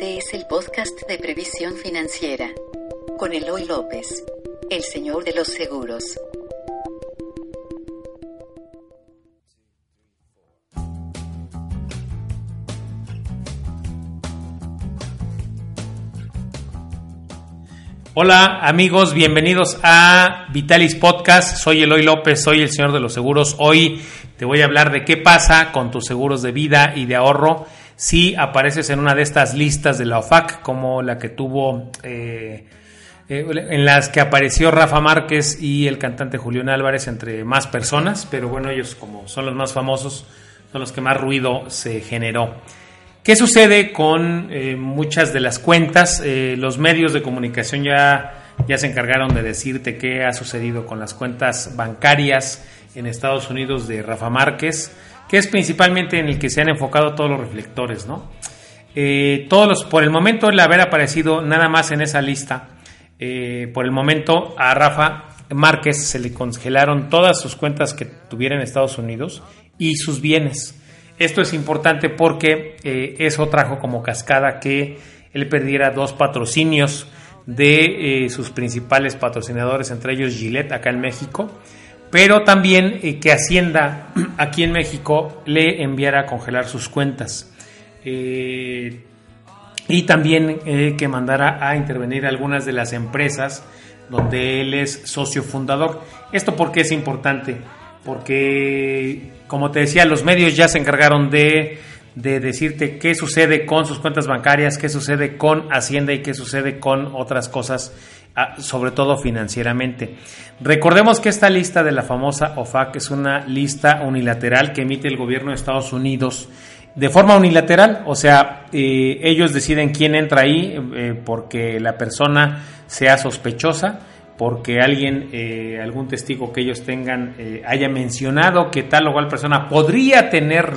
Este es el podcast de previsión financiera con Eloy López, el señor de los seguros. Hola amigos, bienvenidos a Vitalis Podcast. Soy Eloy López, soy el señor de los seguros. Hoy te voy a hablar de qué pasa con tus seguros de vida y de ahorro si apareces en una de estas listas de la OFAC, como la que tuvo, eh, eh, en las que apareció Rafa Márquez y el cantante Julián Álvarez, entre más personas, pero bueno, ellos como son los más famosos, son los que más ruido se generó. ¿Qué sucede con eh, muchas de las cuentas? Eh, los medios de comunicación ya, ya se encargaron de decirte qué ha sucedido con las cuentas bancarias en Estados Unidos de Rafa Márquez, que es principalmente en el que se han enfocado todos los reflectores, ¿no? Eh, todos los, por el momento, el haber aparecido nada más en esa lista, por el momento a Rafa Márquez se le congelaron todas sus cuentas que tuviera en Estados Unidos y sus bienes. Esto es importante porque eh, eso trajo como cascada que él perdiera dos patrocinios de eh, sus principales patrocinadores, entre ellos Gillette acá en México, pero también eh, que Hacienda aquí en México le enviara a congelar sus cuentas. y también que mandara a intervenir algunas de las empresas donde él es socio fundador. Esto porque es importante, porque como te decía, los medios ya se encargaron de, decirte qué sucede con sus cuentas bancarias, qué sucede con Hacienda y qué sucede con otras cosas, sobre todo financieramente. Recordemos que esta lista de la famosa OFAC es una lista unilateral que emite el gobierno de Estados Unidos de forma unilateral, o sea, eh, ellos deciden quién entra ahí eh, porque la persona sea sospechosa porque alguien, eh, algún testigo que ellos tengan, haya mencionado que tal o cual persona podría tener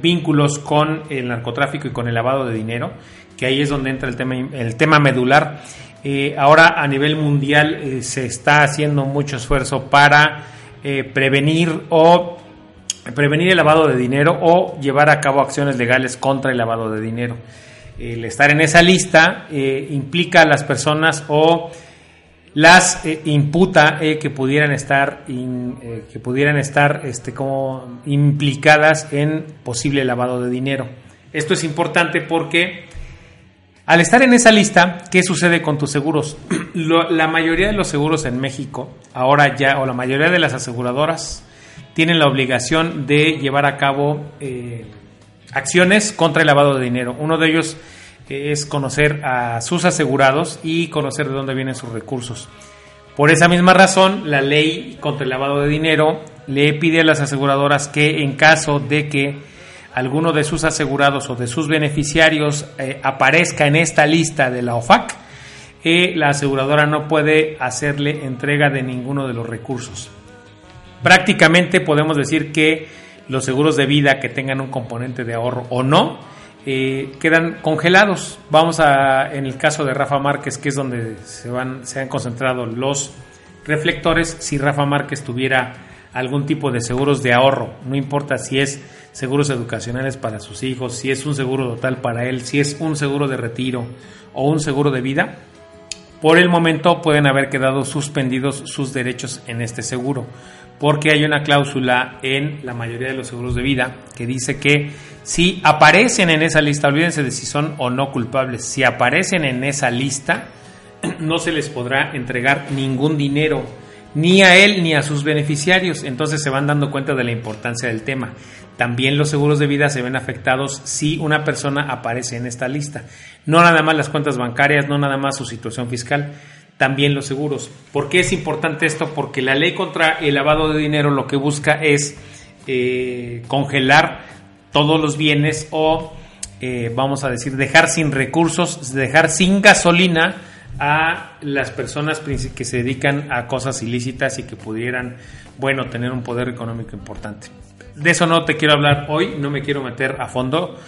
vínculos con el narcotráfico y con el lavado de dinero, que ahí es donde entra el tema, el tema medular. Ahora a nivel mundial se está haciendo mucho esfuerzo para prevenir o prevenir el lavado de dinero o llevar a cabo acciones legales contra el lavado de dinero. El estar en esa lista implica a las personas o las eh, imputa eh, que pudieran estar eh, que pudieran estar este como implicadas en posible lavado de dinero. Esto es importante porque al estar en esa lista, ¿qué sucede con tus seguros? la mayoría de los seguros en México, ahora ya, o la mayoría de las aseguradoras, tienen la obligación de llevar a cabo acciones contra el lavado de dinero. Uno de ellos es conocer a sus asegurados y conocer de dónde vienen sus recursos. Por esa misma razón, la ley contra el lavado de dinero le pide a las aseguradoras que en caso de que alguno de sus asegurados o de sus beneficiarios eh, aparezca en esta lista de la OFAC, eh, la aseguradora no puede hacerle entrega de ninguno de los recursos. Prácticamente podemos decir que los seguros de vida que tengan un componente de ahorro o no, eh, quedan congelados. Vamos a, en el caso de Rafa Márquez, que es donde se, van, se han concentrado los reflectores, si Rafa Márquez tuviera algún tipo de seguros de ahorro, no importa si es seguros educacionales para sus hijos, si es un seguro total para él, si es un seguro de retiro o un seguro de vida, por el momento pueden haber quedado suspendidos sus derechos en este seguro, porque hay una cláusula en la mayoría de los seguros de vida que dice que si aparecen en esa lista, olvídense de si son o no culpables, si aparecen en esa lista, no se les podrá entregar ningún dinero, ni a él ni a sus beneficiarios. Entonces se van dando cuenta de la importancia del tema. También los seguros de vida se ven afectados si una persona aparece en esta lista. No nada más las cuentas bancarias, no nada más su situación fiscal, también los seguros. ¿Por qué es importante esto? Porque la ley contra el lavado de dinero lo que busca es eh, congelar todos los bienes o eh, vamos a decir, dejar sin recursos, dejar sin gasolina a las personas que se dedican a cosas ilícitas y que pudieran, bueno, tener un poder económico importante. De eso no te quiero hablar hoy, no me quiero meter a fondo.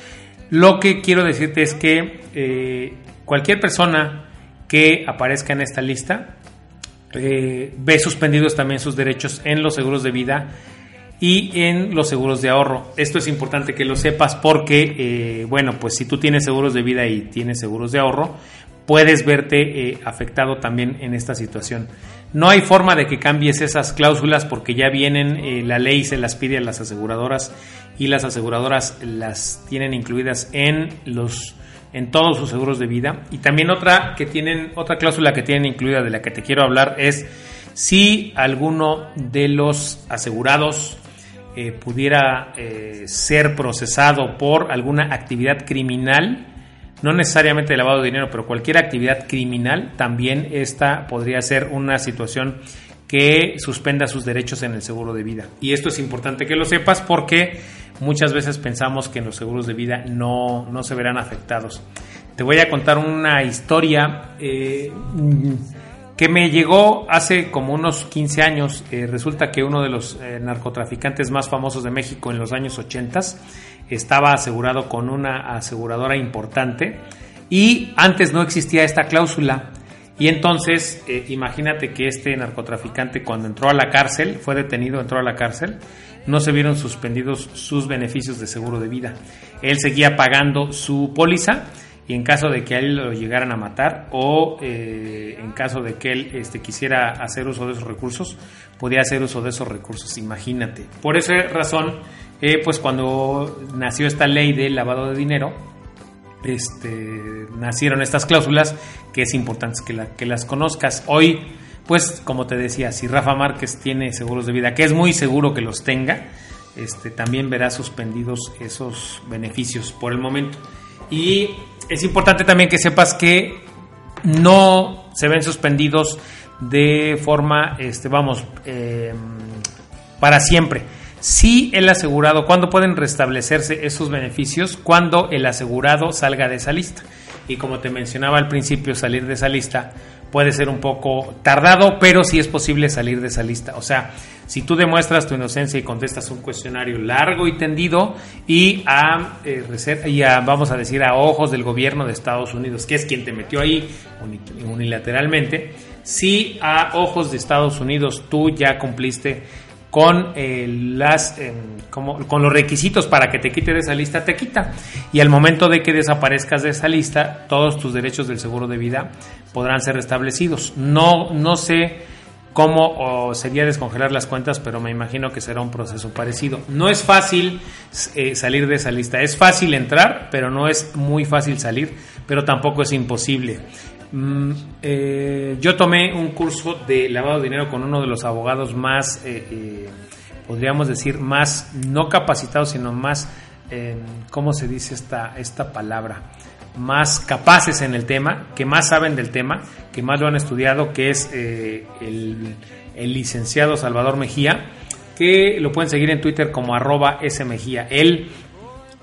Lo que quiero decirte es que eh, cualquier persona que aparezca en esta lista eh, ve suspendidos también sus derechos en los seguros de vida y en los seguros de ahorro. Esto es importante que lo sepas porque, eh, bueno, pues si tú tienes seguros de vida y tienes seguros de ahorro, puedes verte eh, afectado también en esta situación. No hay forma de que cambies esas cláusulas porque ya vienen, eh, la ley se las pide a las aseguradoras y las aseguradoras las tienen incluidas en los en todos sus seguros de vida y también otra que tienen otra cláusula que tienen incluida de la que te quiero hablar es si alguno de los asegurados eh, pudiera ser procesado por alguna actividad criminal no necesariamente lavado de dinero, pero cualquier actividad criminal, también esta podría ser una situación que suspenda sus derechos en el seguro de vida. Y esto es importante que lo sepas porque muchas veces pensamos que en los seguros de vida no, no se verán afectados. Te voy a contar una historia eh, que me llegó hace como unos 15 años. Eh, resulta que uno de los eh, narcotraficantes más famosos de México en los años 80 estaba asegurado con una aseguradora importante y antes no existía esta cláusula. Y entonces, eh, imagínate que este narcotraficante cuando entró a la cárcel, fue detenido, entró a la cárcel, no se vieron suspendidos sus beneficios de seguro de vida. Él seguía pagando su póliza y en caso de que él lo llegaran a matar o eh, en caso de que él este, quisiera hacer uso de esos recursos, podía hacer uso de esos recursos, imagínate. Por esa razón pues cuando nació esta ley del lavado de dinero, este, nacieron estas cláusulas que es importante que, que las conozcas. Hoy, pues como te decía, si Rafa Márquez tiene seguros de vida, que es muy seguro que los tenga, este, también verá suspendidos esos beneficios por el momento. Y es importante también que sepas que no se ven suspendidos de forma, este, vamos, em, para siempre si el asegurado, ¿cuándo pueden restablecerse esos beneficios? Cuando el asegurado salga de esa lista. Y como te mencionaba al principio, salir de esa lista puede ser un poco tardado, pero sí es posible salir de esa lista. O sea, si tú demuestras tu inocencia y contestas un cuestionario largo y tendido y a, eh, vamos a decir, a ojos del gobierno de Estados Unidos, que es quien te metió ahí unilateralmente, si a ojos de Estados Unidos tú ya cumpliste con, eh, las, em, como, con los requisitos para que te quite de esa lista, te quita. Y al momento de que desaparezcas de esa lista, todos tus derechos del seguro de vida podrán ser restablecidos. No, no sé cómo sería descongelar las cuentas, pero me imagino que será un proceso parecido. No es fácil eh, salir de esa lista, es fácil entrar, pero no es muy fácil salir, pero tampoco es imposible. Mm, eh, yo tomé un curso de lavado de dinero con uno de los abogados más, eh, eh, podríamos decir, más no capacitados, sino más, ¿cómo se dice esta, esta palabra? Más capaces en el tema, que más saben del tema, que más lo han estudiado, que es el, el, licenciado Salvador Mejía, que lo pueden seguir en Twitter como arroba smejía. Él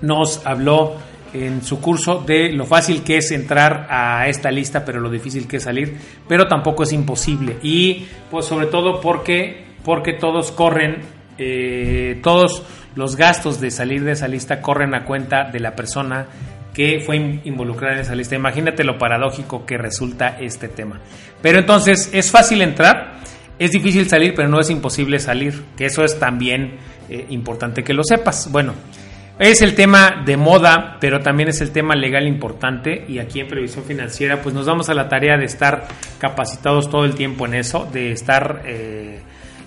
nos habló en su curso de lo fácil que es entrar a esta lista, pero lo difícil que es salir, pero tampoco es imposible. Y pues sobre todo porque, porque todos corren, eh, todos los gastos de salir de esa lista corren a cuenta de la persona que fue involucrada en esa lista. Imagínate lo paradójico que resulta este tema. Pero entonces es fácil entrar, es difícil salir, pero no es imposible salir, que eso es también eh, importante que lo sepas. Bueno, es el tema de moda, pero también es el tema legal importante y aquí en Previsión Financiera pues nos damos a la tarea de estar capacitados todo el tiempo en eso, de estar eh,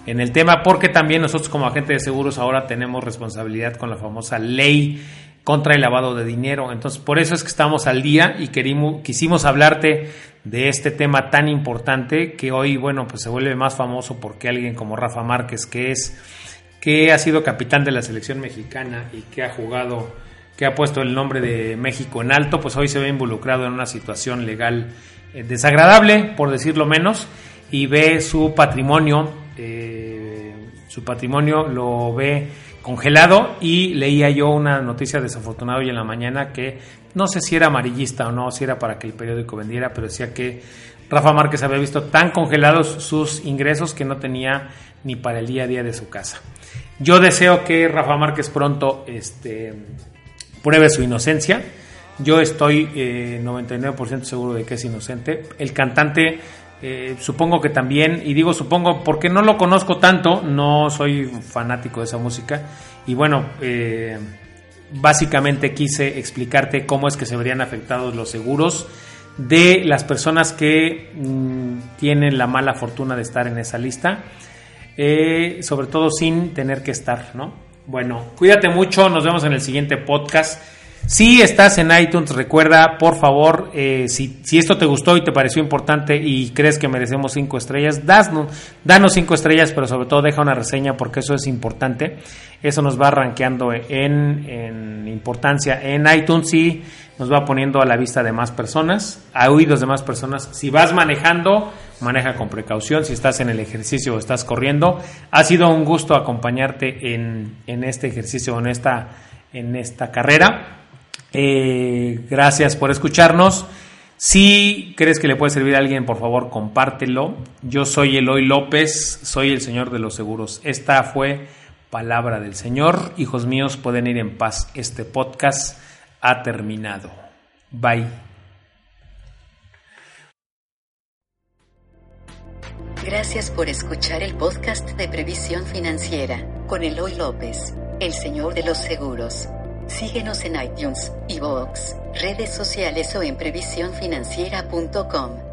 en el tema, porque también nosotros como agente de seguros ahora tenemos responsabilidad con la famosa ley contra el lavado de dinero. Entonces por eso es que estamos al día y querimos, quisimos hablarte de este tema tan importante que hoy, bueno, pues se vuelve más famoso porque alguien como Rafa Márquez, que es que ha sido capitán de la selección mexicana y que ha jugado, que ha puesto el nombre de México en alto, pues hoy se ve involucrado en una situación legal eh, desagradable, por decirlo menos, y ve su patrimonio, eh, su patrimonio lo ve congelado. Y leía yo una noticia desafortunada hoy en la mañana que no sé si era amarillista o no, si era para que el periódico vendiera, pero decía que Rafa Márquez había visto tan congelados sus ingresos que no tenía ni para el día a día de su casa. Yo deseo que Rafa Márquez pronto este, pruebe su inocencia. Yo estoy 99% eh, seguro de que es inocente. El cantante eh, supongo que también, y digo supongo porque no lo conozco tanto, no soy fanático de esa música. Y bueno, eh, básicamente quise explicarte cómo es que se verían afectados los seguros de las personas que mm, tienen la mala fortuna de estar en esa lista, eh, sobre todo sin tener que estar, ¿no? Bueno, cuídate mucho, nos vemos en el siguiente podcast. Si estás en iTunes, recuerda, por favor, eh, si, si, esto te gustó y te pareció importante y crees que merecemos cinco estrellas, danos, danos cinco estrellas, pero sobre todo deja una reseña porque eso es importante. Eso nos va rankeando en, en importancia en iTunes y nos va poniendo a la vista de más personas, a oídos de más personas. Si vas manejando, maneja con precaución. Si estás en el ejercicio o estás corriendo, ha sido un gusto acompañarte en, en este ejercicio, en esta, en esta carrera. Eh, gracias por escucharnos. Si crees que le puede servir a alguien, por favor, compártelo. Yo soy Eloy López, soy el Señor de los Seguros. Esta fue palabra del Señor. Hijos míos, pueden ir en paz. Este podcast ha terminado. Bye. Gracias por escuchar el podcast de Previsión Financiera con Eloy López, el Señor de los Seguros. Síguenos en iTunes, iVoox, redes sociales o en previsiónfinanciera.com.